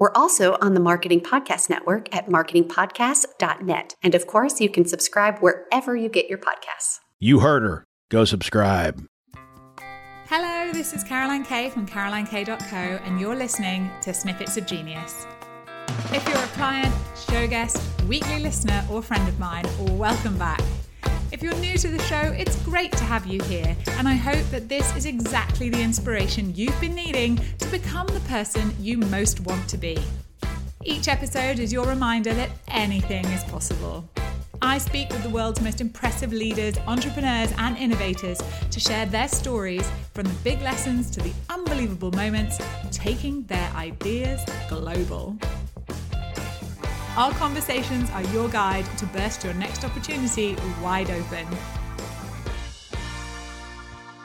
We're also on the Marketing Podcast Network at marketingpodcast.net. And of course, you can subscribe wherever you get your podcasts. You heard her. Go subscribe. Hello, this is Caroline Kay from carolinekay.co, and you're listening to Snippets of Genius. If you're a client, show guest, weekly listener, or friend of mine, welcome back. If you're new to the show, it's great to have you here, and I hope that this is exactly the inspiration you've been needing to become the person you most want to be. Each episode is your reminder that anything is possible. I speak with the world's most impressive leaders, entrepreneurs, and innovators to share their stories from the big lessons to the unbelievable moments, taking their ideas global. Our conversations are your guide to burst your next opportunity wide open.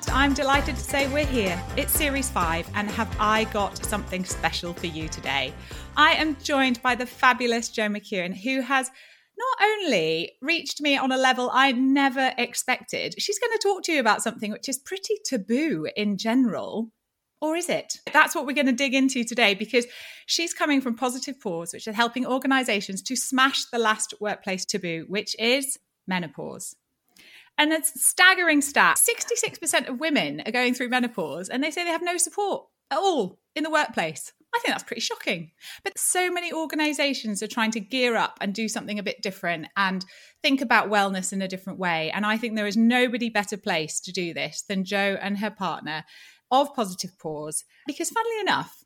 I'm delighted to say we're here. It's Series 5, and have I got something special for you today? I am joined by the fabulous Jo McKeown, who has not only reached me on a level I never expected, she's going to talk to you about something which is pretty taboo in general, or is it? That's what we're going to dig into today because she's coming from Positive Pause, which is helping organizations to smash the last workplace taboo, which is menopause. And it's staggering stat 66% of women are going through menopause and they say they have no support at all in the workplace. I think that's pretty shocking. But so many organizations are trying to gear up and do something a bit different and think about wellness in a different way. And I think there is nobody better placed to do this than Jo and her partner of Positive Pause. Because, funnily enough,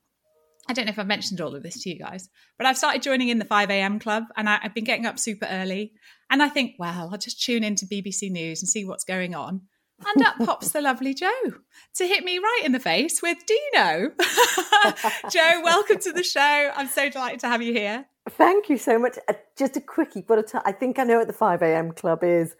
I don't know if I've mentioned all of this to you guys, but I've started joining in the 5 a.m. club and I, have been getting up super early. And I think, well, I'll just tune into BBC News and see what's going on. And up pops the lovely Jo to hit me right in the face with, Do you know? Jo, welcome to the show. I'm so delighted to have you here. Thank you so much. Uh, just a quickie, but I think I know what the 5 a.m. club is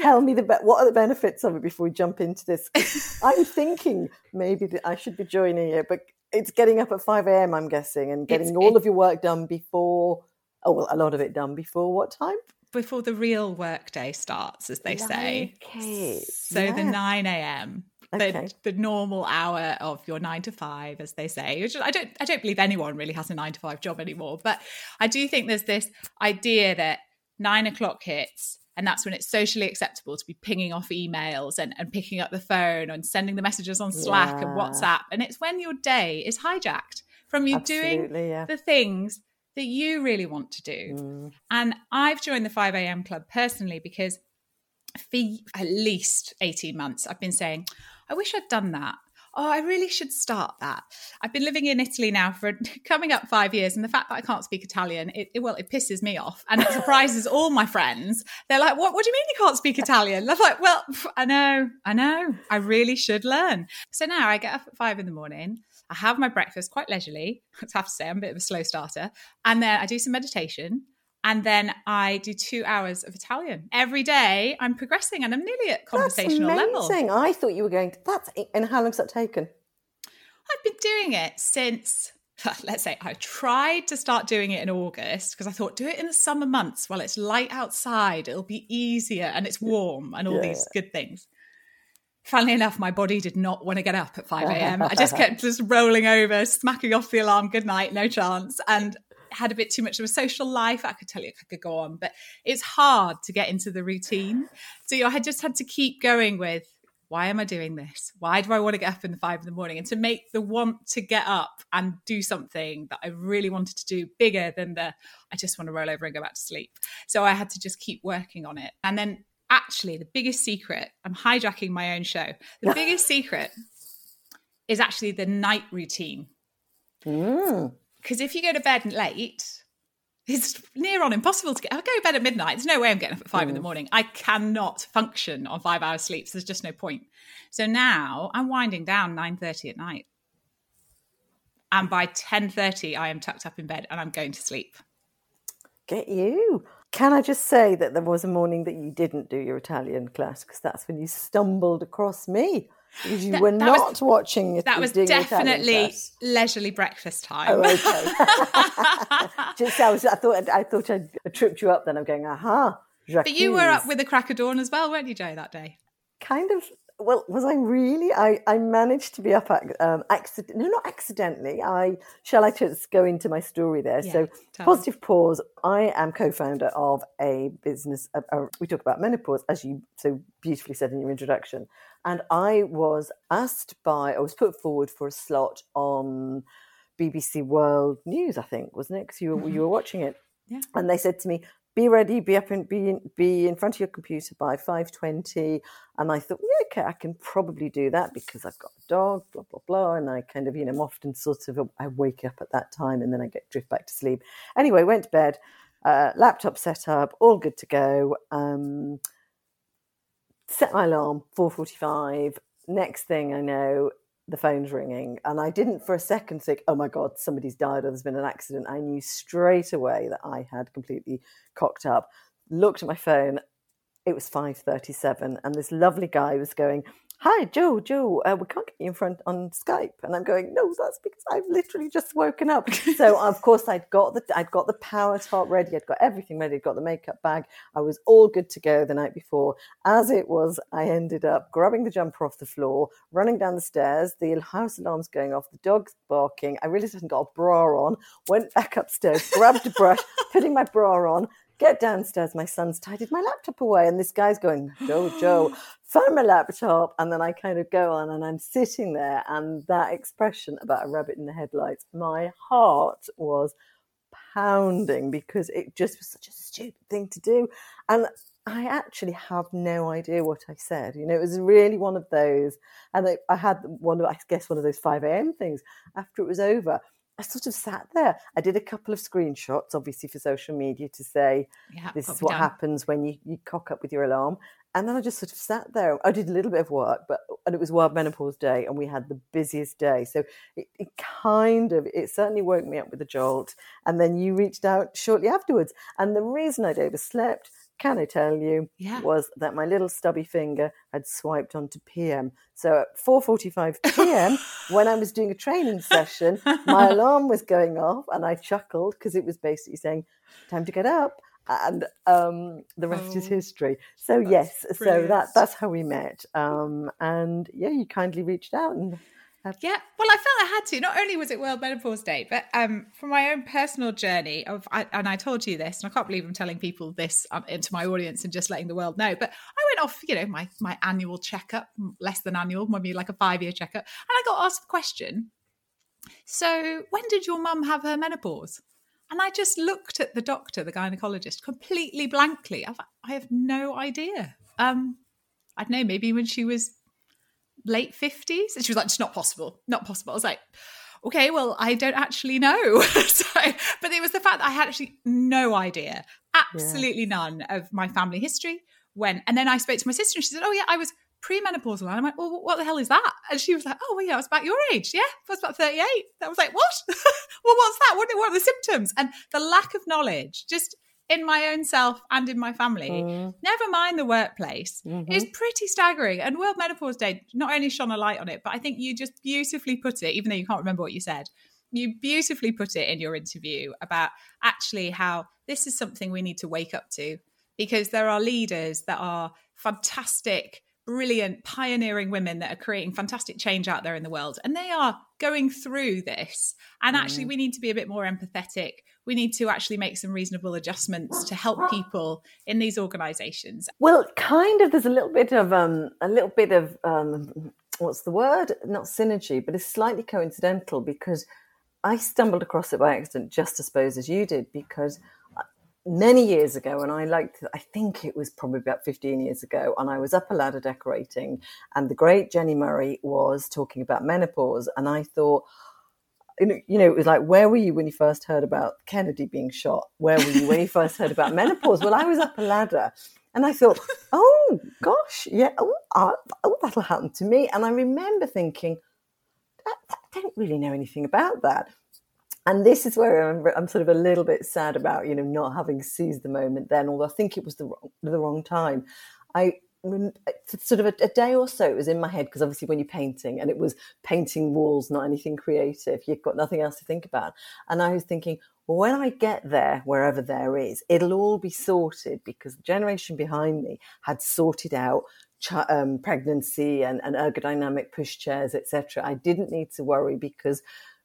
tell me the be- what are the benefits of it before we jump into this. I'm thinking maybe that I should be joining it, but it's getting up at five a.m. I'm guessing, and getting it's, all of your work done before. Oh well, a lot of it done before what time? Before the real workday starts, as they say. Okay. So yeah. the nine a.m. Okay. The, the normal hour of your nine to five, as they say. Which I don't, I don't believe anyone really has a nine to five job anymore. But I do think there's this idea that nine o'clock hits and that's when it's socially acceptable to be pinging off emails and, and picking up the phone and sending the messages on Slack yeah. and WhatsApp. And it's when your day is hijacked from you Absolutely, doing yeah. the things that you really want to do. Mm. And I've joined the 5 a.m. club personally because for at least 18 months, I've been saying, I wish I'd done that oh, I really should start that. I've been living in Italy now for coming up five years, and the fact that I can't speak Italian, it, it well, it pisses me off, and it surprises all my friends. They're like, "What? What do you mean you can't speak Italian?" I'm like, "Well, I know, I know, I really should learn." So now I get up at five in the morning. I have my breakfast quite leisurely. I have to say, I'm a bit of a slow starter, and then I do some meditation. And then I do two hours of Italian every day. I'm progressing and I'm nearly at conversational that's amazing. level. I thought you were going to, that's, and how long's that taken? I've been doing it since, let's say, I tried to start doing it in August because I thought, do it in the summer months while it's light outside. It'll be easier and it's warm and all yeah. these good things. Funnily enough, my body did not want to get up at 5 a.m. I just kept just rolling over, smacking off the alarm, good night, no chance. And had a bit too much of a social life. I could tell you I could go on, but it's hard to get into the routine. So you know, I just had to keep going with why am I doing this? Why do I want to get up in the five in the morning? And to make the want to get up and do something that I really wanted to do bigger than the I just want to roll over and go back to sleep. So I had to just keep working on it. And then actually the biggest secret, I'm hijacking my own show. The biggest secret is actually the night routine. Mm. Because if you go to bed late, it's near on impossible to get. I go to bed at midnight. There's no way I'm getting up at five mm. in the mm. morning. I cannot function on five hours sleep. So there's just no point. So now I'm winding down nine thirty at night, and by ten thirty I am tucked up in bed and I'm going to sleep. get you. Can I just say that there was a morning that you didn't do your Italian class because that's when you stumbled across me you That- were that not was- watching it. That was doing your Italian definitely leisurely breakfast time. Oh, okay. just I was. I thought. I thought I'd tripped you up. Then I'm going. Aha. but you were up with the crack of dawn as well, weren't you, Jo, that day? kind of well was i really? I i managed to be up um accident no not accidentally. I shall i just go into my story there? Yeah, so positive pause i am co-founder of a business uh, uh, we talk about menopause as you so beautifully said in your introduction. And i was asked by i was put forward for a slot on bbc world news i think wasn't it? Because you, were you were watching it. Yeah. and they said to me be ready be up and be in, be in front of your computer by 5.20 and i thought yeah okay i can probably do that because i've got a dog blah blah blah. And i kind of you know i'm often sort of i wake up at that time and then i get drift back to sleep. Anyway went to bed uh, laptop set up all good to go. Um, set my alarm 4.45 next thing i know the phone's ringing and i didn't for a second think oh my god somebody's died or there's been an accident. I knew straight away that i had completely cocked up. Looked at my phone it was 5.37 and this lovely guy was going hi jo jo uh, we can't get you in front on skype. And i'm going no that's because i've literally just woken up. So of course i'd got the i'd got the power top ready i'd got everything ready i'd got the makeup bag i was all good to go the night before. As it was i ended up grabbing the jumper off the floor running down the stairs the house alarm's going off the dog's barking i realized i hadn't got a bra on went back upstairs grabbed a brush putting my bra on get downstairs my son's tidied my laptop away and this guy's going jo jo find my laptop and then i kind of go on and i'm sitting there and that expression about a rabbit in the headlights my heart was pounding because it just was such a stupid thing to do and I actually have no idea what I said. You know, it was really one of those, and I, I had one of, I guess, one of those 5 a.m. things. After it was over, I sort of sat there. I did a couple of screenshots, obviously for social media, to say Yeah, this is what down. happens when you, you cock up with your alarm. And then I just sort of sat there. I did a little bit of work, but and it was World Menopause Day, and we had the busiest day. So it, it kind of, it certainly woke me up with a jolt. And then you reached out shortly afterwards. And the reason I'd overslept, can I tell you, Yeah. was that my little stubby finger had swiped onto PM. So at 4:45 p.m., when I was doing a training session, my alarm was going off, and I chuckled because it was basically saying, "Time to get up." And um, the rest is Oh, history. So yes, so that that's how we met. Um, and yeah, you kindly reached out and Yeah, well, I felt I had to. Not only was it World Menopause Day, but um, from my own personal journey of, I, and I told you this, and I can't believe I'm telling people this um, into my audience and just letting the world know. But I went off, you know, my my annual checkup, less than annual, maybe like a five year checkup, and I got asked the question. So, when did your mum have her menopause? And I just looked at the doctor, the gynecologist, completely blankly. I've, I have no idea. Um, I don't know, maybe when she was late 50s and she was like it's not possible not possible. I was like okay well i don't actually know. So but it was the fact that i had actually no idea absolutely none of my family history when and then i spoke to my sister and she said oh yeah i was premenopausal. And i went well what the hell is that? And she was like oh well yeah i was about your age. Yeah i was about 38 i was like what? Well what's that? What, what are the symptoms? And the lack of knowledge just in my own self and in my family Mm, never mind the workplace mhm. is pretty staggering. And World Menopause Day not only shone a light on it, but I think you just beautifully put it, even though you can't remember what you said, you beautifully put it in your interview about actually how this is something we need to wake up to because there are leaders that are fantastic, brilliant, pioneering women that are creating fantastic change out there in the world. And they are going through this. And actually, we need to be a bit more empathetic. We need to actually make some reasonable adjustments to help people in these organizations. Well, kind of. There's a little bit of um, a little bit of um, what's the word? Not synergy, but it's slightly coincidental because I stumbled across it by accident, just as suppose as you did, because many years ago, and I liked. I think it was probably about 15 years ago, and I was up a ladder decorating, and the great Jenny Murray was talking about menopause, and I thought you know, it was like, where were you when you first heard about Kennedy being shot? Where were you when you first heard about menopause? Well, I was up a ladder and I thought, oh gosh, yeah, oh, uh, oh that'll happen to me. And I remember thinking, I, I don't really know anything about that. And this is where I'm, I'm sort of a little bit sad about, you know, not having seized the moment then, although I think it was the wrong, the wrong time. I sort of a, a, day or so it was in my head because obviously when you're painting and it was painting walls not anything creative you've got nothing else to think about and i was thinking when i get there wherever there is it'll all be sorted because the generation behind me had sorted out ch- um, pregnancy and, and ergodynamic pushchairs etc i didn't need to worry because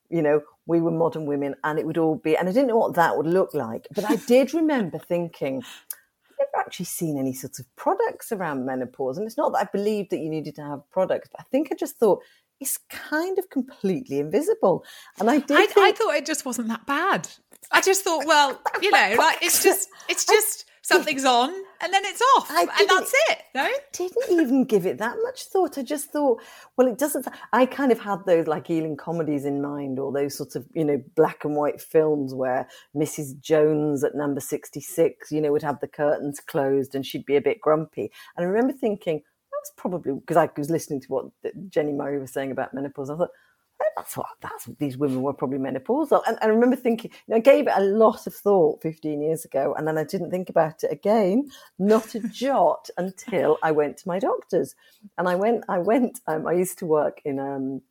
you know, we were modern women and it would all be, and I didn't know what that would look like, but I did remember thinking, I've never actually seen any sorts of products around menopause. And it's not that I believed that you needed to have products, but I think I just thought it's kind of completely invisible. And I did. I, think, I thought it just wasn't that bad. I just thought, well, you know, like it's just, it's just something's on and then it's off and that's it. No I didn't even give it that much thought. I just thought well it doesn't i kind of had those like ealing comedies in mind or those sorts of you know black and white films where mrs jones at number 66 you know would have the curtains closed and she'd be a bit grumpy. And i remember thinking that's probably because i was listening to what jenny murray was saying about menopause i thought that's what that's what these women were probably menopausal. And, and I remember thinking, I gave it a lot of thought 15 years ago, and then I didn't think about it again, not a jot, until I went to my doctors. And I went, I went, um, I used to work in um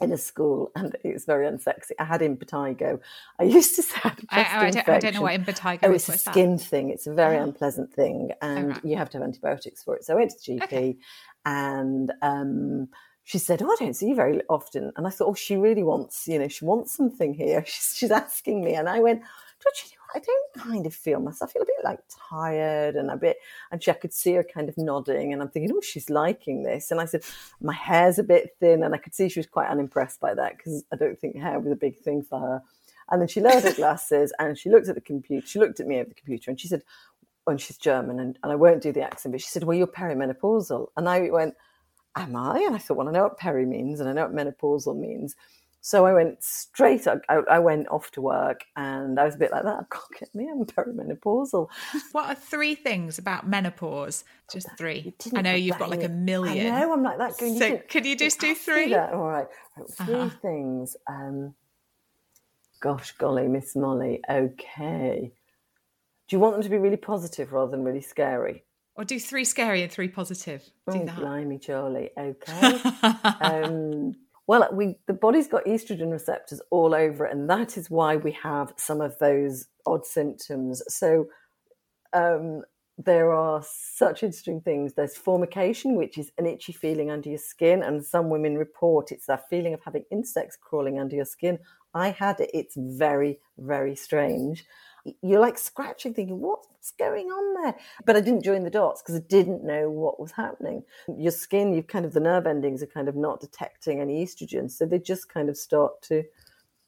in a school and it was very unsexy. I had impetigo. I used to say I, I, don't, I, don't, know what impetigo oh, is. It's a skin that? thing. It's a very oh. unpleasant thing and oh, right. you have to have antibiotics for it. So I went to the GP okay. and um, she said, "Oh, I don't see you very often." And I thought, "Oh, she really wants, you know, she wants something here. She's, she's asking me." And I went, "Don't you? I don't kind of feel myself. I feel a bit like tired and a bit." And she, I could see her kind of nodding, and I'm thinking, "Oh, she's liking this." And I said, "My hair's a bit thin," and I could see she was quite unimpressed by that because I don't think hair was a big thing for her. And then she lowered her glasses and she looked at the computer. She looked at me over the computer and she said, "When she's German," and, and I won't do the accent, but she said, "Well, you're perimenopausal," and I went am I? And I thought, well, I know what peri means and I know what menopausal means. So I went straight, I, I went off to work and I was a bit like that. God, get me, I'm perimenopausal. What are three things about menopause? Just three. I know you've got like a million. I know, I'm like that. Going, so could you just do three? All right. 3 uh-huh. things. Um, gosh, golly, Miss Molly. Okay. Do you want them to be really positive rather than really scary? Or do three scary and three positive. Do oh, that. blimey, Charlie. Okay. um, well, we the body's got estrogen receptors all over it, and that is why we have some of those odd symptoms. So um, there are such interesting things. There's formication, which is an itchy feeling under your skin, and some women report it's that feeling of having insects crawling under your skin. I had it. It's very, very strange you're like scratching, thinking, what's going on there? But I didn't join the dots because I didn't know what was happening. Your skin, you've kind of, the nerve endings are kind of not detecting any estrogen. So they just kind of start to,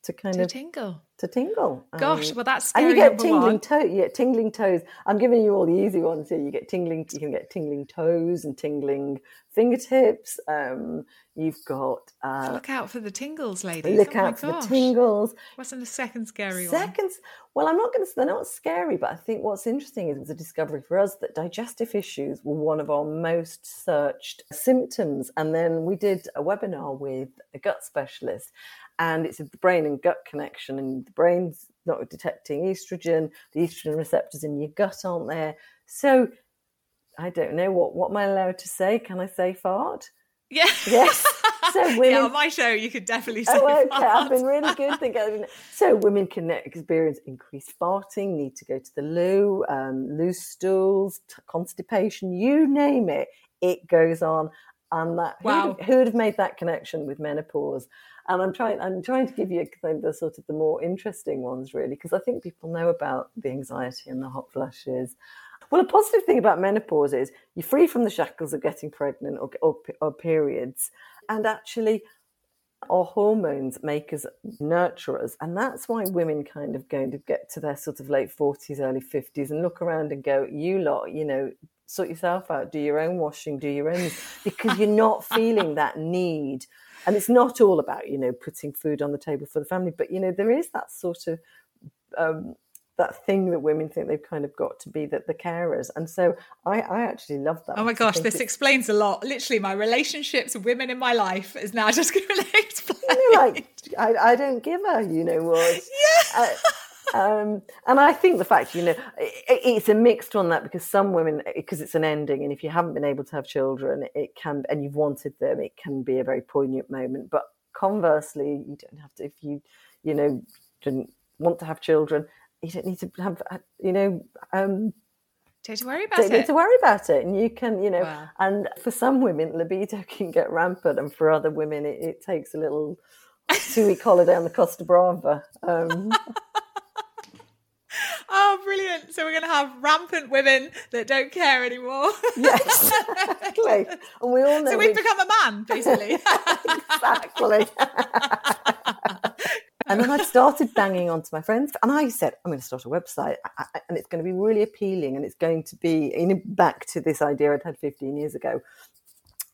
to kind to of tingle. To tingle. Gosh, um, well that's scary. And you get tingling toes. You get tingling toes. I'm giving you all the easy ones here. You get tingling. You can get tingling toes and tingling fingertips. Um, you've got. Uh, look out for the tingles, ladies. Look oh out for the tingles. What's in the second scary Seconds. Well, I'm not going to say they're not scary, but I think what's interesting is it was a discovery for us that digestive issues were one of our most searched symptoms. And then we did a webinar with a gut specialist, and it's the brain and gut connection, and the brain's not detecting estrogen, the estrogen receptors in your gut aren't there. So I don't know what what am I allowed to say? Can I say fart? Yeah. Yes. So women, yeah, on my show, you could definitely say. Oh, okay. Fart. I've been really good. Thinking, so women can experience increased farting, need to go to the loo, um, loose stools, constipation, you name it, it goes on. Um, uh, and that wow. who would have made that connection with menopause? And I'm trying. I'm trying to give you the sort of the more interesting ones, really, because I think people know about the anxiety and the hot flushes. Well, a positive thing about menopause is you're free from the shackles of getting pregnant or, or, or periods, and actually, our hormones make us nurturers, and that's why women kind of going to get to their sort of late forties, early fifties, and look around and go, "You lot, you know, sort yourself out, do your own washing, do your own," because you're not feeling that need. And it's not all about you know putting food on the table for the family, but you know there is that sort of um, that thing that women think they've kind of got to be that the carers. And so I, I actually love that. Oh my gosh, this explains a lot. Literally, my relationships with women in my life is now just going to explain. You're like, I, I don't give a, you know what? Yeah. Um, and I think the fact, you know, it, it's a mixed one that because some women, because it's an ending, and if you haven't been able to have children, it can, and you've wanted them, it can be a very poignant moment. But conversely, you don't have to, if you, you know, didn't want to have children, you don't need to have, uh, you know, um, don't to worry about don't it. need to worry about it, and you can, you know, Wow. and for some women, libido can get rampant, and for other women, it, it takes a little two-week holiday on the Costa Brava. Um, brilliant. So we're going to have rampant women that don't care anymore. yes, exactly. And we all know so we've we- become a man, basically. exactly. and then I started banging onto my friends, and I said, "I'm going to start a website, and it's going to be really appealing, and it's going to be you know, back to this idea I'd had 15 years ago."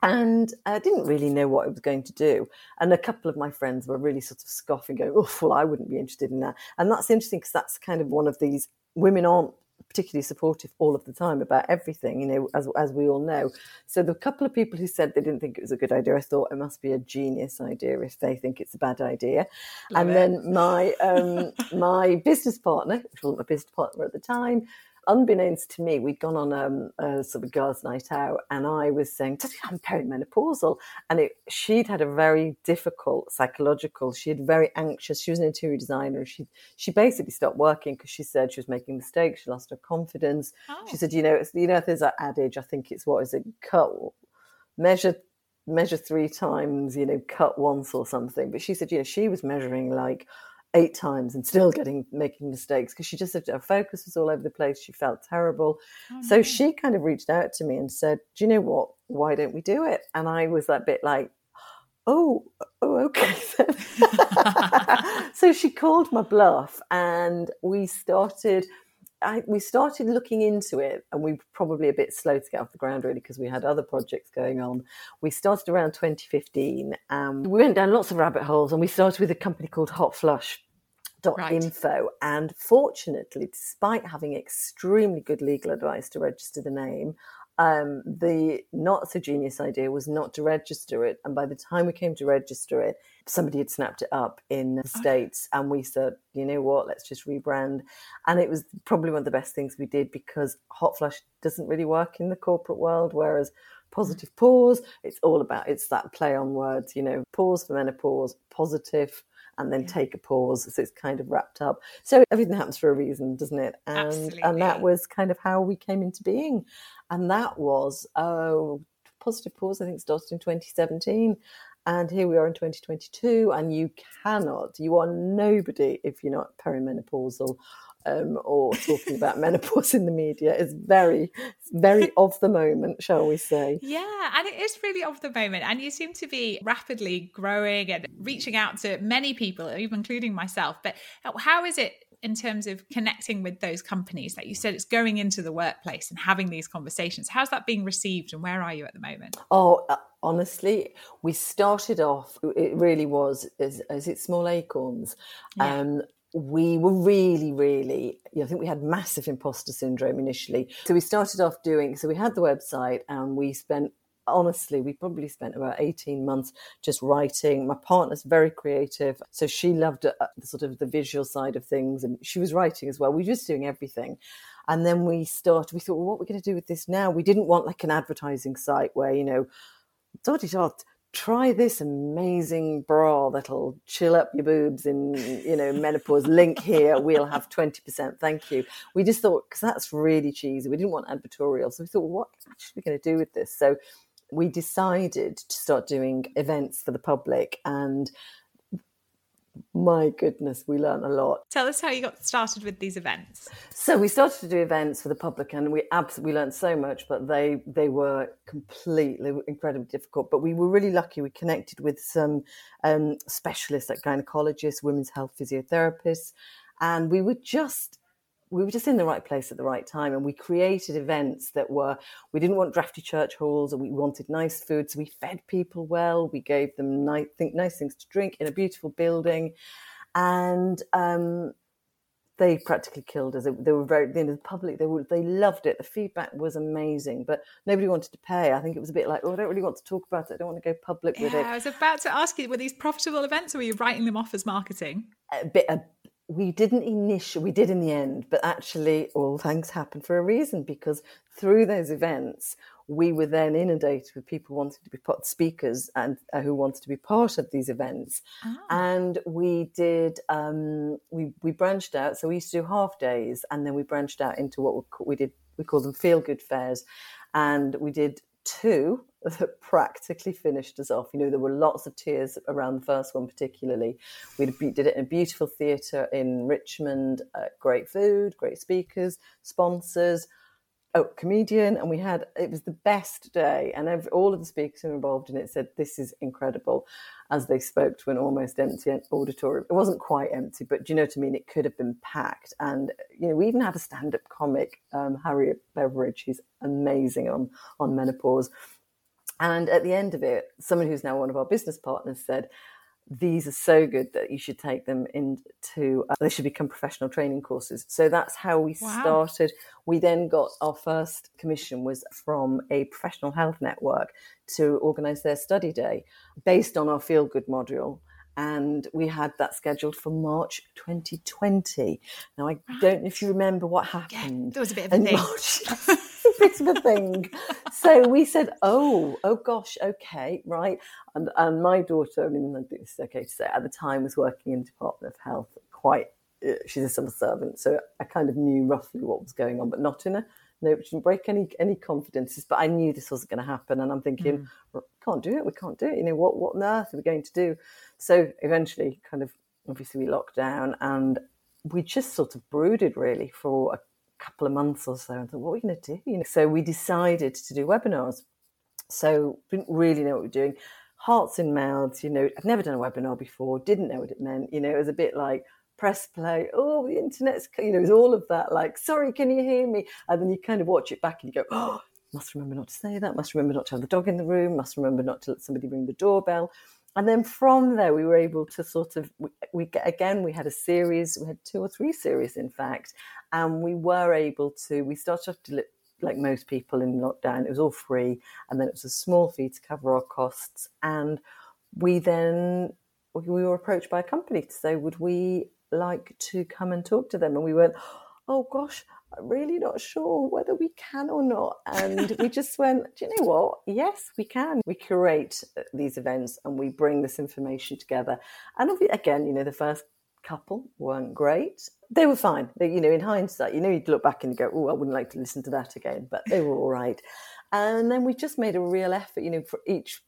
And I didn't really know what it was going to do. And a couple of my friends were really sort of scoffing, going, "Oh, well, I wouldn't be interested in that." And that's interesting because that's kind of one of these women aren't particularly supportive all of the time about everything, you know, as as we all know. So the couple of people who said they didn't think it was a good idea, I thought it must be a genius idea if they think it's a bad idea. Love and it. then my um, my business partner, which wasn't my business partner at the time, unbeknownst to me, we'd gone on um, a sort of girls' night out, and I was saying, "Daddy, I'm perimenopausal," and it, she'd had a very difficult psychological. She had very anxious. She was an interior designer. She she basically stopped working because she said she was making mistakes. She lost her confidence. Oh. She said, "You know, it's, you know, there's that adage. I think it's what is it? Cut, measure." Measure three times, you know, cut once or something. But she said, you know, she was measuring like eight times and still getting making mistakes because she just her focus was all over the place. She felt terrible. Oh, So no. she kind of reached out to me and said, Do you know what? Why don't we do it? And I was that bit like, Oh, oh, okay. so she called my bluff and we started. I, we started looking into it, and we were probably a bit slow to get off the ground, really, because we had other projects going on. We started around 2015, and we went down lots of rabbit holes, and we started with a company called Hot Flush Right. info. And fortunately despite having extremely good legal advice to register the name um, the not so genius idea was not to register it. And by the time we came to register it somebody had snapped it up in the states and we said you know what? Let's just rebrand. And it was probably one of the best things we did because hot flush doesn't really work in the corporate world whereas positive pause it's all about it's that play on words you know pause for menopause positive and then take a pause so it's kind of wrapped up. So everything happens for a reason doesn't it? And Absolutely. and that was kind of how we came into being. And that was oh positive pause i think started in 2017 and here we are in 2022 and you cannot you are nobody if you're not perimenopausal um, or talking about menopause in the media is very very of the moment shall we say Yeah, and it is really of the moment. And you seem to be rapidly growing and reaching out to many people, even including myself. But how is it in terms of connecting with those companies? Like you said, it's going into the workplace and having these conversations. How's that being received and where are you at the moment? Oh, uh, honestly, we started off. It really was as, as it small acorns. Yeah. Um, we were really, really. You know, I think we had massive imposter syndrome initially. So we started off doing. So we had the website, and we spent. Honestly, we probably spent about 18 months just writing. My partner's very creative, so she loved uh, sort of the visual side of things, and she was writing as well. We were just doing everything. And then we started, we thought, well, what are we going to do with this now? We didn't want like an advertising site where, you know, dot dot try this amazing bra that'll chill up your boobs in you know menopause link here we'll have 20% thank you. We just thought because that's really cheesy we didn't want advertorial so we thought what are we going to do with this? So we decided to start doing events for the public and my goodness we learned a lot Tell us how you got started with these events. so we started to do events for the public, and we absolutely learned so much. But they they were completely incredibly difficult. But we were really lucky. We connected with some um, specialists, like gynecologists, women's health physiotherapists, and we were just we were just in the right place at the right time. And we created events that were we didn't want drafty church halls, and we wanted nice food. So we fed people well. We gave them nice, think, nice things to drink in a beautiful building, and um, they practically killed us. They were very, you know, the public, they were, they loved it. The feedback was amazing, but nobody wanted to pay. I think it was a bit like, oh, I don't really want to talk about it. I don't want to go public yeah, with it. I was about to ask you, were these profitable events or were you writing them off as marketing? A bit, a, we didn't initially, we did in the end, but actually all things happen for a reason because through those events, we were then inundated with people wanting to be part speakers and uh, who wanted to be part of these events. Oh. And we did, um, we, we branched out. So we used to do half days and then we branched out into what we, we did, we call them feel good fairs. And we did two that practically finished us off. You know, there were lots of tears around the first one, particularly. We did it in a beautiful theatre in Richmond, uh, great food, great speakers, sponsors a comedian, and we had it was the best day. And every, all of the speakers involved in it said, "This is incredible," as they spoke to an almost empty auditorium. It wasn't quite empty, but do you know what I mean? It could have been packed. And you know, we even had a stand-up comic, um, Harriet Beveridge, who's amazing on on menopause. And at the end of it, someone who's now one of our business partners said, these are so good that you should take them into uh, they should become professional training courses so that's how we wow. started we then got our first commission was from a professional health network to organize their study day based on our feel good module and we had that scheduled for March 2020. Now I don't know if you remember what happened. Yeah, there was a bit of a thing. March, bit of a thing. so we said, "Oh, oh gosh, okay, right." And, and my daughter, I mean, this is okay to say, at the time was working in the Department of Health. Quite, uh, she's a civil servant, so I kind of knew roughly what was going on, but not in a no, it didn't break any any confidences. But I knew this wasn't going to happen, and I'm thinking, mm. can't do it. We can't do it. You know what? What on earth are we going to do? So eventually, kind of obviously, we locked down, and we just sort of brooded really for a couple of months or so. I thought, what are we going to do? You know, so we decided to do webinars. So didn't really know what we were doing. Hearts in mouths, you know, I've never done a webinar before, didn't know what it meant. You know, it was a bit like press play. Oh, the internet's, you know, it's all of that. Like, sorry, can you hear me? And then you kind of watch it back and you go, oh, must remember not to say that. Must remember not to have the dog in the room. Must remember not to let somebody ring the doorbell. And then from there, we were able to sort of, we, we again, we had a series, we had two or three series, in fact, and we were able to, we started off to, like most people in lockdown, it was all free, and then it was a small fee to cover our costs. And we then, we were approached by a company to say, would we like to come and talk to them? And we went, oh gosh, I'm really not sure whether we can or not. And we just went, do you know what? Yes, we can. We curate uh, these events and we bring this information together. And again, you know, the first couple weren't great. They were fine. They, you know, in hindsight, you know, you'd look back and go, oh, I wouldn't like to listen to that again, but they were all right. And then we just made a real effort, you know, for each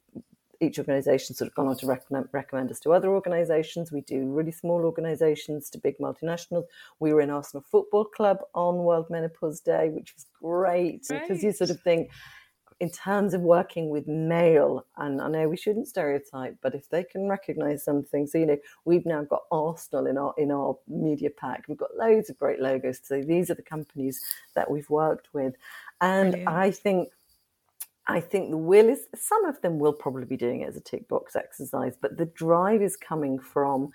each organisation sort of gone on to recommend, recommend us to other organisations. We do really small organisations to big multinationals. We were in Arsenal Football Club on World Menopause Day, which was great, great. because you sort of think, in terms of working with male, and I know we shouldn't stereotype, but if they can recognise something, so you know, we've now got Arsenal in our in our media pack. We've got loads of great logos. So these are the companies that we've worked with, and Brilliant. I think I think the will is some of them will probably be doing it as a tick box exercise, but the drive is coming from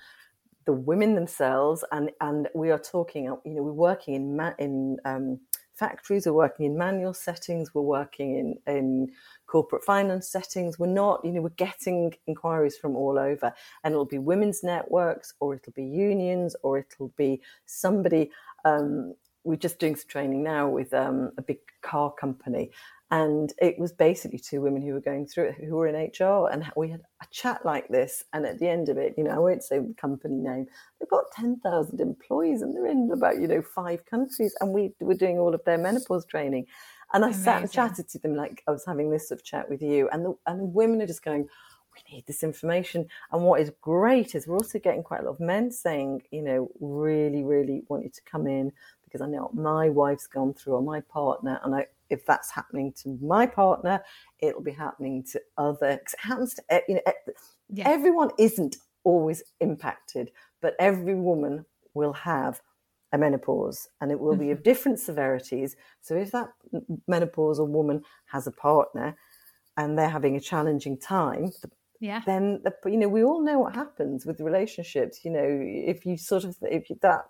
the women themselves, and and we are talking. You know, we're working in ma- in um, factories, we're working in manual settings, we're working in in corporate finance settings. We're not, you know, we're getting inquiries from all over, and it'll be women's networks, or it'll be unions, or it'll be somebody. Um, we're just doing some training now with um, a big car company and it was basically two women who were going through it who were in HR. And we had a chat like this. And at the end of it, you know, I won't say the company name, they've got 10,000 employees and they're in about, you know, five countries. And we were doing all of their menopause training. And I Amazing. sat and chatted to them like I was having this sort of chat with you. And the, and the women are just going, we need this information. And what is great is we're also getting quite a lot of men saying, you know, really, really want you to come in because I know my wife's gone through or my partner, and I if that's happening to my partner, it'll be happening to other. It happens to you know yeah. everyone isn't always impacted, but every woman will have a menopause, and it will mm-hmm. be of mm-hmm. different severities. So if that menopausal woman has a partner and they're having a challenging time, yeah. then the, you know we all know what happens with relationships. You know, if you sort of if that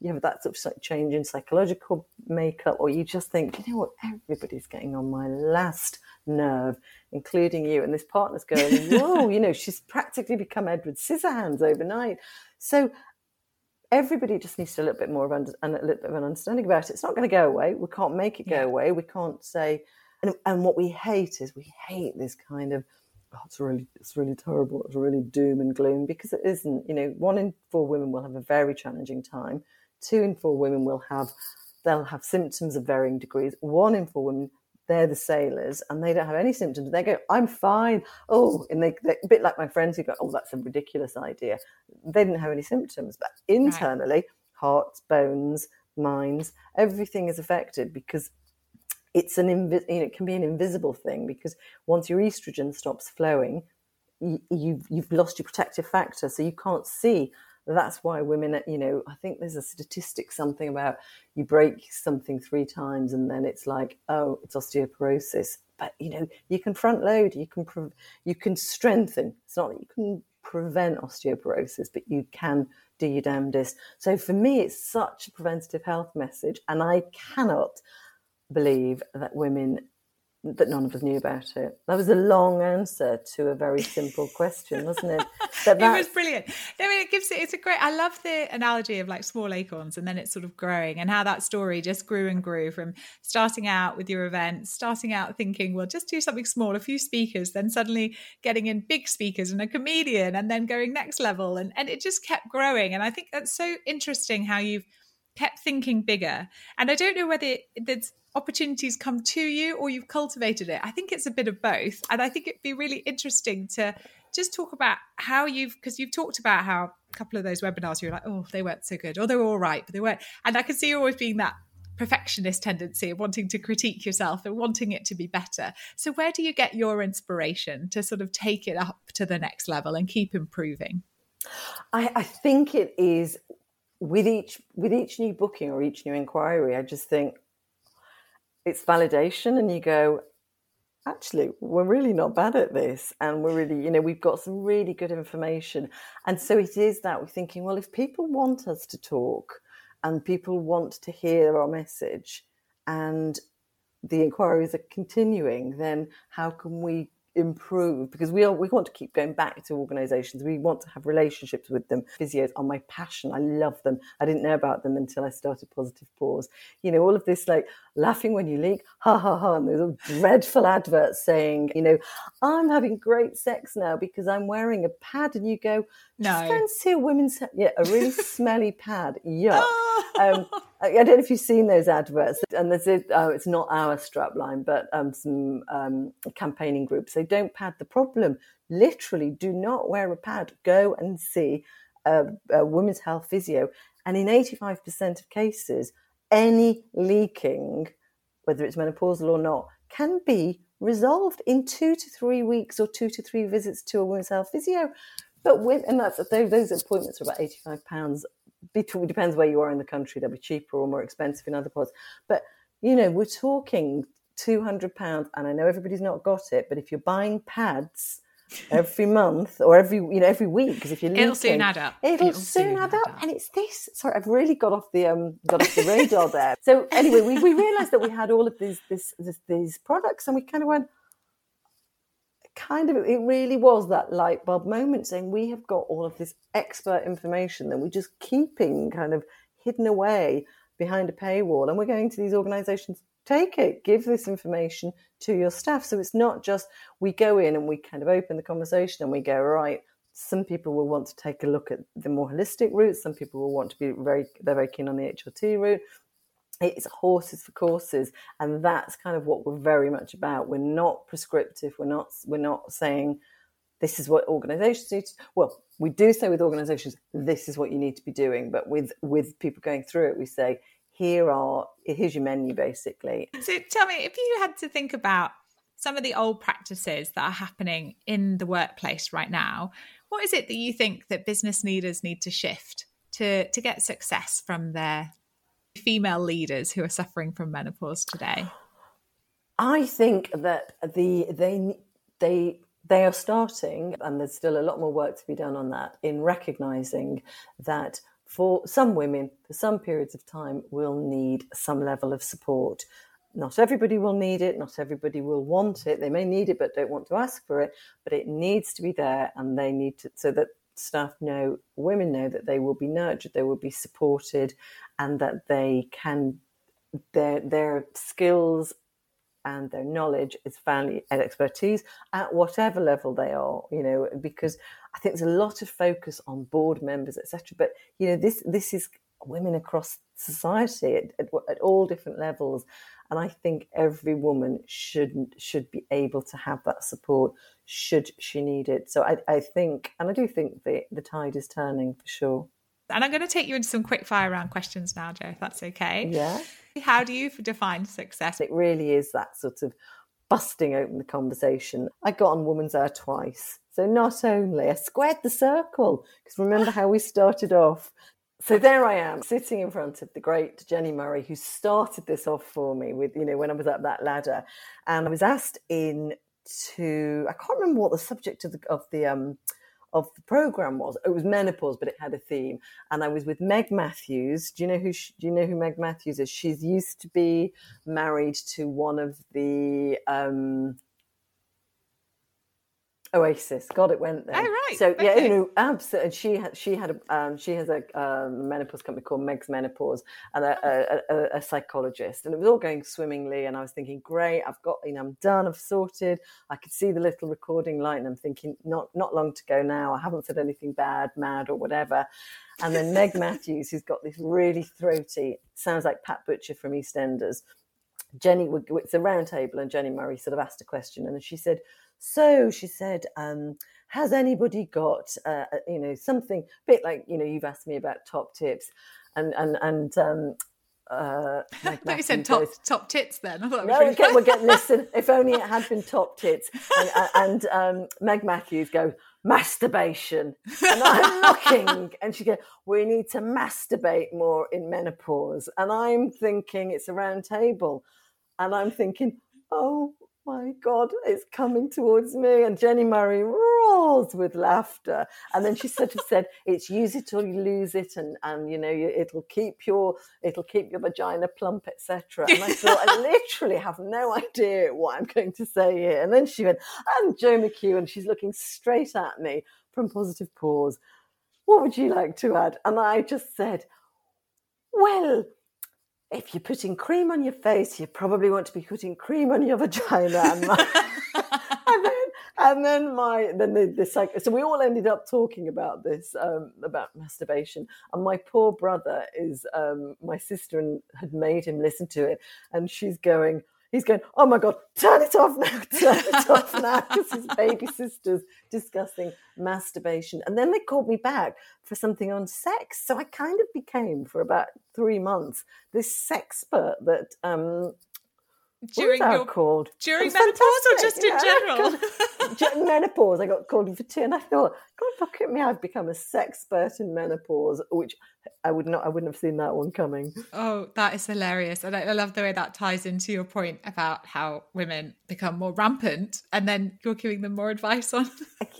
you have that sort of change in psychological makeup, or you just think, you know what, everybody's getting on my last nerve, including you. And this partner's going, whoa, you know, she's practically become Edward Scissorhands overnight. So everybody just needs a little bit more of under, and a little bit of an understanding about it. It's not going to go away. We can't make it go yeah. away. We can't say, and, and what we hate is we hate this kind of oh, it's really it's really terrible. It's really doom and gloom because it isn't. You know, one in four women will have a very challenging time. Two in four women will have they'll have symptoms of varying degrees. One in four women they're the sailors and they don't have any symptoms. They go, I'm fine. Oh, and they, are a bit like my friends who go, oh, that's a ridiculous idea. They didn't have any symptoms, but internally, right. hearts, bones, minds, everything is affected because it's an invi- you know, it can be an invisible thing because once your estrogen stops flowing, you, you've you've lost your protective factor, so you can't see. That's why women, you know, I think there's a statistic something about you break something three times and then it's like, oh, it's osteoporosis. But you know, you can front load, you can pre- you can strengthen. It's not that you can prevent osteoporosis, but you can do your damnedest. So for me, it's such a preventative health message, and I cannot believe that women that none of us knew about it. That was a long answer to a very simple question, wasn't it? But it was brilliant. I mean, it gives it. It's a great. I love the analogy of like small acorns, and then it's sort of growing, and how that story just grew and grew from starting out with your event, starting out thinking, well, just do something small, a few speakers, then suddenly getting in big speakers and a comedian, and then going next level, and and it just kept growing. And I think that's so interesting how you've kept thinking bigger. And I don't know whether there's opportunities come to you or you've cultivated it. I think it's a bit of both. And I think it'd be really interesting to just talk about how you've, because you've talked about how a couple of those webinars you're like, oh, they weren't so good, or they were all right, but they weren't. And I can see you always being that perfectionist tendency of wanting to critique yourself and wanting it to be better. So, where do you get your inspiration to sort of take it up to the next level and keep improving? I, I think it is with each with each new booking or each new inquiry. I just think it's validation and you go actually we're really not bad at this and we're really you know we've got some really good information. And so it is that we're thinking well if people want us to talk and people want to hear our message and the inquiries are continuing then how can we improve because we are, we want to keep going back to organizations. We want to have relationships with them. Physios are my passion. I love them. I didn't know about them until i started positive pause. You know all of this like laughing when you leak ha ha ha and there's a dreadful adverts saying you know i'm having great sex now because i'm wearing a pad and you go no just go and see a women's yeah a really smelly pad yuck um, I don't know if you've seen those adverts, and there's a, oh, it's not our strapline, but um, some um, campaigning groups. They don't pad the problem. Literally, do not wear a pad. Go and see a, a women's health physio, and in 85% of cases, any leaking, whether it's menopausal or not, can be resolved in two to three weeks or two to three visits to a women's health physio. But with, and that's those appointments are about eighty five pounds it depends where you are in the country. They'll be cheaper or more expensive in other parts. But you know, we're talking two hundred pounds, and I know everybody's not got it, but if you're buying pads every month or every you know every week because if you're it'll soon add up it'll, it'll soon, soon add, up. up. and it's this sorry i've really got off the um got off the radar there so anyway we, we realized that we had all of these this, this these products and we kind of went kind of it really was that light bulb moment saying we have got all of this expert information that we're just keeping kind of hidden away behind a paywall and we're going to these organizations take it give this information to your staff. So it's not just we go in and we kind of open the conversation and we go right some people will want to take a look at the more holistic route some people will want to be very they're very keen on the hrt route it's horses for courses and that's kind of what we're very much about. We're not prescriptive. We're not we're not saying this is what organizations need to, well we do say with organizations this is what you need to be doing but with with people going through it we say here are here's your menu basically. So tell me if you had to think about some of the old practices that are happening in the workplace right now what is it that you think that business leaders need to shift to to get success from their female leaders who are suffering from menopause today? I think that the they they they are starting, and there's still a lot more work to be done on that in recognizing that for some women, for some periods of time, will need some level of support. Not everybody will need it, not everybody will want it. They may need it but don't want to ask for it, but it needs to be there and they need to, so that staff know, women know that they will be nurtured, they will be supported, and that they can, their, their skills and their knowledge is value and expertise at whatever level they are, you know, because I think there's a lot of focus on board members, etc. But you know, this this is women across society at, at, at, all different levels, and I think every woman should should be able to have that support should she need it. So I, I think, and I do think the the tide is turning for sure. And I'm going to take you into some quick fire round questions now, Jo, if that's okay. Yeah. How do you define success? It really is that sort of busting open the conversation. I got on Woman's Hour twice. So not only I squared the circle, because remember how we started off. So there I am, sitting in front of the great Jenni Murray, who started this off for me with, you know, when I was up that ladder. And I was asked in to, I can't remember what the subject of the, of the um, of the program was. It was menopause, but it had a theme. And I was with Meg Mathews. Do you know who? She, do you know who Meg Mathews is? She's used to be married to one of the um, Oasis. God, it went there. Oh right. So yeah, you know, absolutely. And she had she had a um, she has a um, menopause company called Meg's Menopause and a, a, a, psychologist, and it was all going swimmingly. And I was thinking, great, I've got you know, I'm done, I've sorted. I could see the little recording light, and I'm thinking, not not long to go now. I haven't said anything bad, mad, or whatever. And then Meg Mathews, who's got this really throaty, sounds like Pat Butcher from EastEnders. Jenni, it's a round table, and Jenni Murray sort of asked a question, and she said so she said, um, has anybody got, uh, you know, something a bit like, you know, you've asked me about top tips and, and, and, um, uh, I thought you said top goes, top tits then. I thought no, really we're getting listen. If only it had been top tits. And, uh, and um, Meg Mathews goes masturbation, and I'm looking, and she goes, "We need to masturbate more in menopause." And I'm thinking it's a round table, and I'm thinking, "Oh my God, it's coming towards me. And Jenni Murray roars with laughter. And then she sort of said, it's use it or you lose it. And, and you know, it'll keep your, it'll keep your vagina plump, etc. And I thought, I literally have no idea what I'm going to say here. And then she went, and Jo McHugh, and she's looking straight at me from Positive Pause. What would you like to add? And I just said, well, if you're putting cream on your face, you probably want to be putting cream on your vagina. And, my, and then, and then my then the, the psych, so we all ended up talking about this um, about masturbation. And my poor brother is um, my sister had made him listen to it, and she's going he's going, oh my God, turn it off now, turn it off now, because his baby sister's discussing masturbation. And then they called me back for something on sex. So I kind of became, for about three months, this sexpert that um, during your called? during menopause fantastic. or just in yeah, general? Menopause. I got called for two and i thought god look at me i've become a sexpert in menopause which i would not i wouldn't have seen that one coming. Oh that is hilarious. And I, love the way that ties into your point about how women become more rampant and then you're giving them more advice on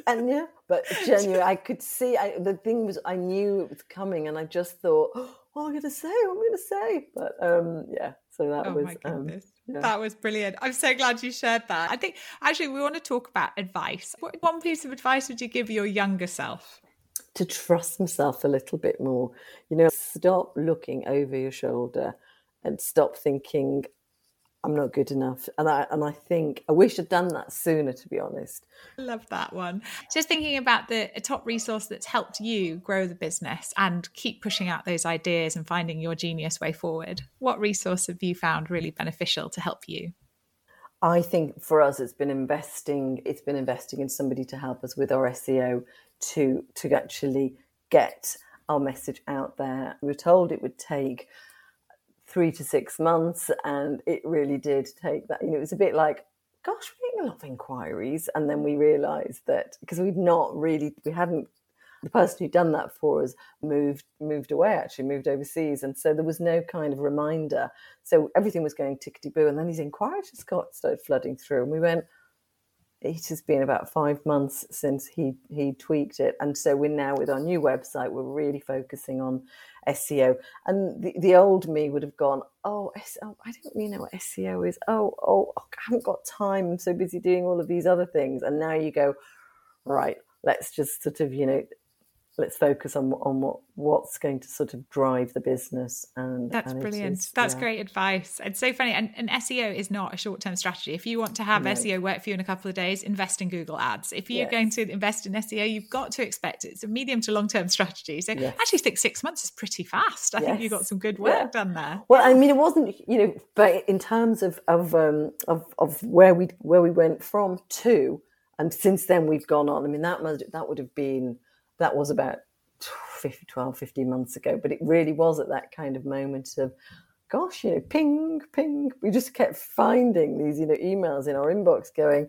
and yeah but genuinely i could see I, the thing was i knew it was coming and i just thought oh, what am i going to say what am i going to say but um yeah so that oh was um, yeah. That was brilliant. I'm so glad you shared that. I think actually we want to talk about advice. What one piece of advice would you give your younger self? To trust myself a little bit more. You know, stop looking over your shoulder and stop thinking, I'm not good enough. And I and I think I wish I'd done that sooner, to be honest. I love that one. Just thinking about the top resource that's helped you grow the business and keep pushing out those ideas and finding your genius way forward. What resource have you found really beneficial to help you? I think for us it's been investing it's been investing in somebody to help us with our SEO to to actually get our message out there. We were told it would take three to six months, and it really did take that. You know, it was a bit like, gosh, we're getting a lot of inquiries, and then we realised that because we'd not really, we hadn't. The person who'd done that for us moved moved away. Actually, moved overseas, and so there was no kind of reminder. So everything was going tickety boo, and then these inquiries just got started flooding through, and we went, it has been about five months since he he tweaked it, and so we're now with our new website. We're really focusing on SEO. And the, the old me would have gone, oh, SEO, oh, I don't really know what SEO is. Oh, oh, I haven't got time. I'm so busy doing all of these other things. And now you go, right, let's just sort of, you know, let's focus on on what what's going to sort of drive the business and that's and brilliant is, that's yeah. great advice it's so funny and, and seo is not a short-term strategy if you want to have no. seo work for you in a couple of days invest in google ads if you're yes. going to invest in seo you've got to expect it. it's a medium to long-term strategy so yes. actually think six months is pretty fast i yes. think you got some good work yeah. done there well i mean it wasn't you know but in terms of of um of, of where we where we went from to and since then we've gone on i mean that must that would have been that was about 50, 12, 15 months ago, but it really was at that kind of moment of, gosh, you know, ping, ping. We just kept finding these, you know, emails in our inbox going,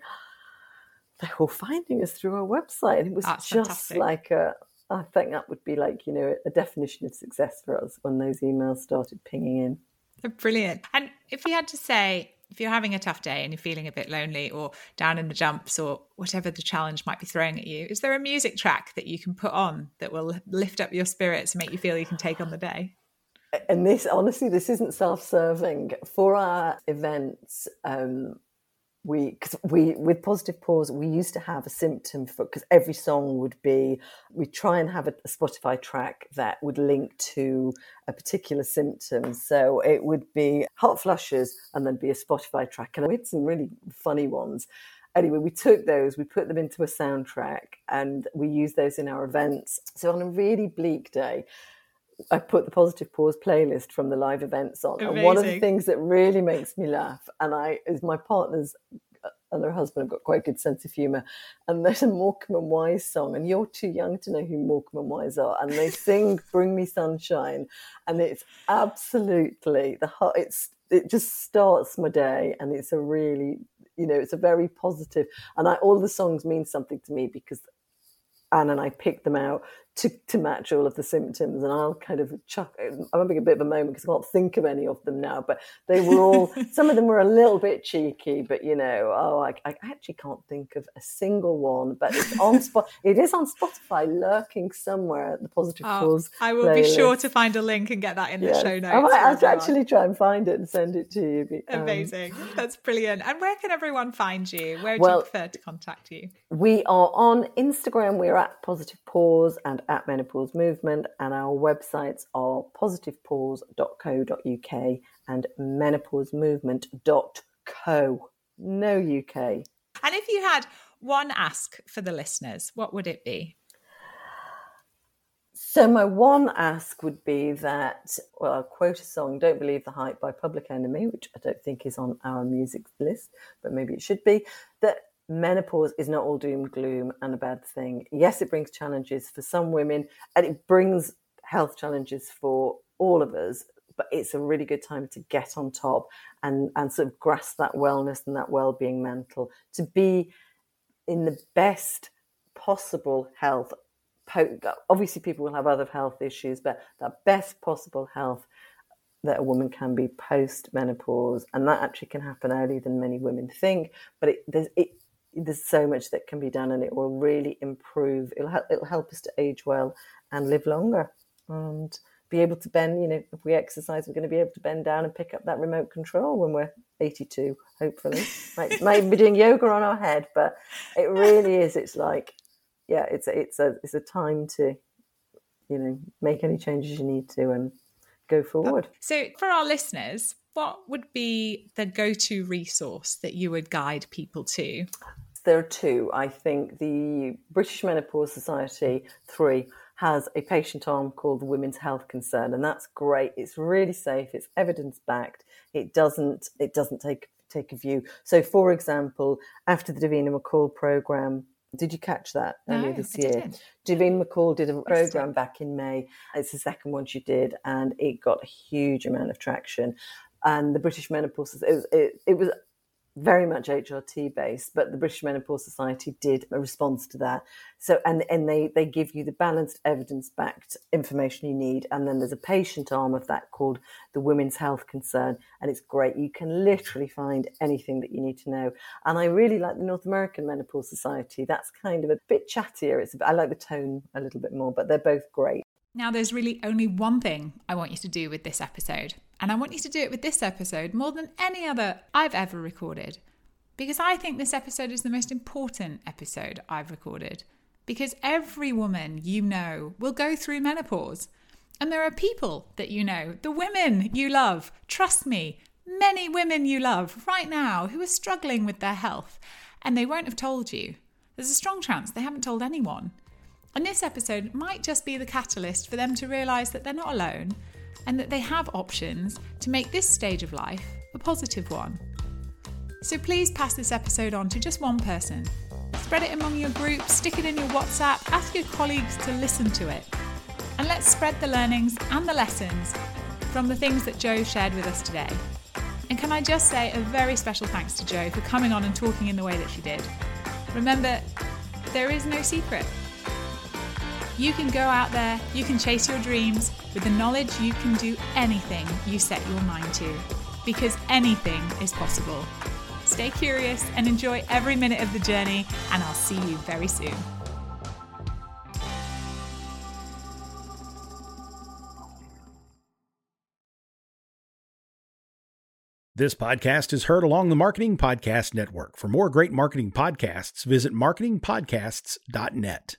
they were all finding us through our website. And it was That's just fantastic. like a, I think that would be like, you know, a definition of success for us when those emails started pinging in. Brilliant. And if you had to say, if you're having a tough day and you're feeling a bit lonely or down in the dumps or whatever the challenge might be throwing at you, is there a music track that you can put on that will lift up your spirits and make you feel you can take on the day? And this, honestly, this isn't self-serving. For our events, um, we we with positive pause we used to have a symptom for because every song would be we try and have a, a, spotify track that would link to a particular symptom. So it would be hot flushes and then be a spotify track. And we had some really funny ones. Anyway we took those we put them into a soundtrack and we use those in our events. So on a really bleak day I put the Positive Pause playlist from the live events on. Amazing. And one of the things that really makes me laugh, and I is my partner's uh, and her husband have got quite a good sense of humour. And there's a Morecambe and Wise song, and you're too young to know who Morecambe and Wise are. And they sing "Bring Me Sunshine," and it's absolutely the heart. it's it just starts my day, and it's a really you know it's a very positive, and I, all the songs mean something to me because Anne and I picked them out to, to match all of the symptoms. And I'll kind of chuck, I'm having a bit of a moment because I can't think of any of them now, but they were all, some of them were a little bit cheeky, but you know, oh, I, I actually can't think of a single one, but it's on spot. it is on Spotify lurking somewhere at the Positive oh, Pause. I will playlist. be sure to find a link and get that in yes. the show notes. I might I'll actually try and find it and send it to you. Um, Amazing. That's brilliant. And where can everyone find you? Where do well, you prefer to contact you? We are on Instagram. We're at Positive Pause and at Menopause Movement, and our websites are positivepause.co.uk and menopausemovement.co. No UK. And if you had one ask for the listeners, what would it be? So my one ask would be that, well, I'll quote a song, Don't Believe the Hype by Public Enemy, which I don't think is on our music list, but maybe it should be, that menopause is not all doom gloom and a bad thing. Yes, it brings challenges for some women and it brings health challenges for all of us, but it's a really good time to get on top and, and sort of grasp that wellness and that well-being mental to be in the best possible health. Obviously, people will have other health issues, but that best possible health that a woman can be post menopause, and that actually can happen earlier than many women think. But it, it there's so much that can be done and it will really improve. It'll help it'll help us to age well and live longer and be able to bend you know if we exercise we're going to be able to bend down and pick up that remote control when we're 82 hopefully. Might, might be doing yoga on our head but it really is it's like yeah it's a, it's a it's a time to you know make any changes you need to and go forward. Uh, so for our listeners what would be the go-to resource that you would guide people to there are two. I think the British Menopause Society, three, has a patient arm called the Women's Health Concern, and that's great. It's really safe. It's evidence backed. It doesn't it doesn't take take a view. So, for example, after the Davina McCall program. Did you catch that earlier no, this year? Didn't. Davina McCall did a program back in May. It's the second one she did, and it got a huge amount of traction. And the British Menopause, it was, it, it was very much HRT based, but the British Menopause Society did a response to that. So, and, and they, they give you the balanced evidence backed information you need. And then there's a patient arm of that called the Women's Health Concern. And it's great. You can literally find anything that you need to know. And I really like the North American Menopause Society. That's kind of a bit chattier. It's I like the tone a little bit more, but they're both great. Now, there's really only one thing I want you to do with this episode, and I want you to do it with this episode more than any other I've ever recorded. Because I think this episode is the most important episode I've recorded. Because every woman you know will go through menopause. And there are people that you know, the women you love, trust me, many women you love right now who are struggling with their health, and they won't have told you. There's a strong chance they haven't told anyone. And this episode might just be the catalyst for them to realise that they're not alone and that they have options to make this stage of life a positive one. So please pass this episode on to just one person. Spread it among your group, stick it in your WhatsApp, ask your colleagues to listen to it. And let's spread the learnings and the lessons from the things that Jo shared with us today. And can I just say a very special thanks to Jo for coming on and talking in the way that she did. Remember, there is no secret. You can go out there, you can chase your dreams with the knowledge you can do anything you set your mind to, because anything is possible. Stay curious and enjoy every minute of the journey, and I'll see you very soon. This podcast is heard along the Marketing Podcast Network. For more great marketing podcasts, visit marketingpodcasts.net.